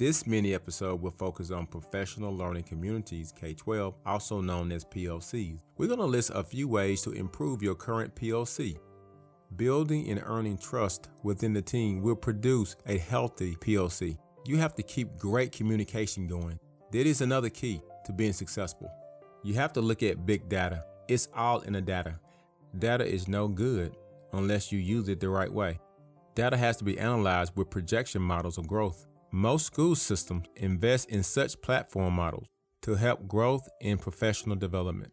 This mini episode will focus on professional learning communities K 12, also known as PLCs. We're going to list a few ways to improve your current PLC. Building and earning trust within the team will produce a healthy PLC. You have to keep great communication going. That is another key to being successful. You have to look at big data. It's all in the data. Data is no good unless you use it the right way. Data has to be analyzed with projection models of growth. Most school systems invest in such platform models to help growth in professional development.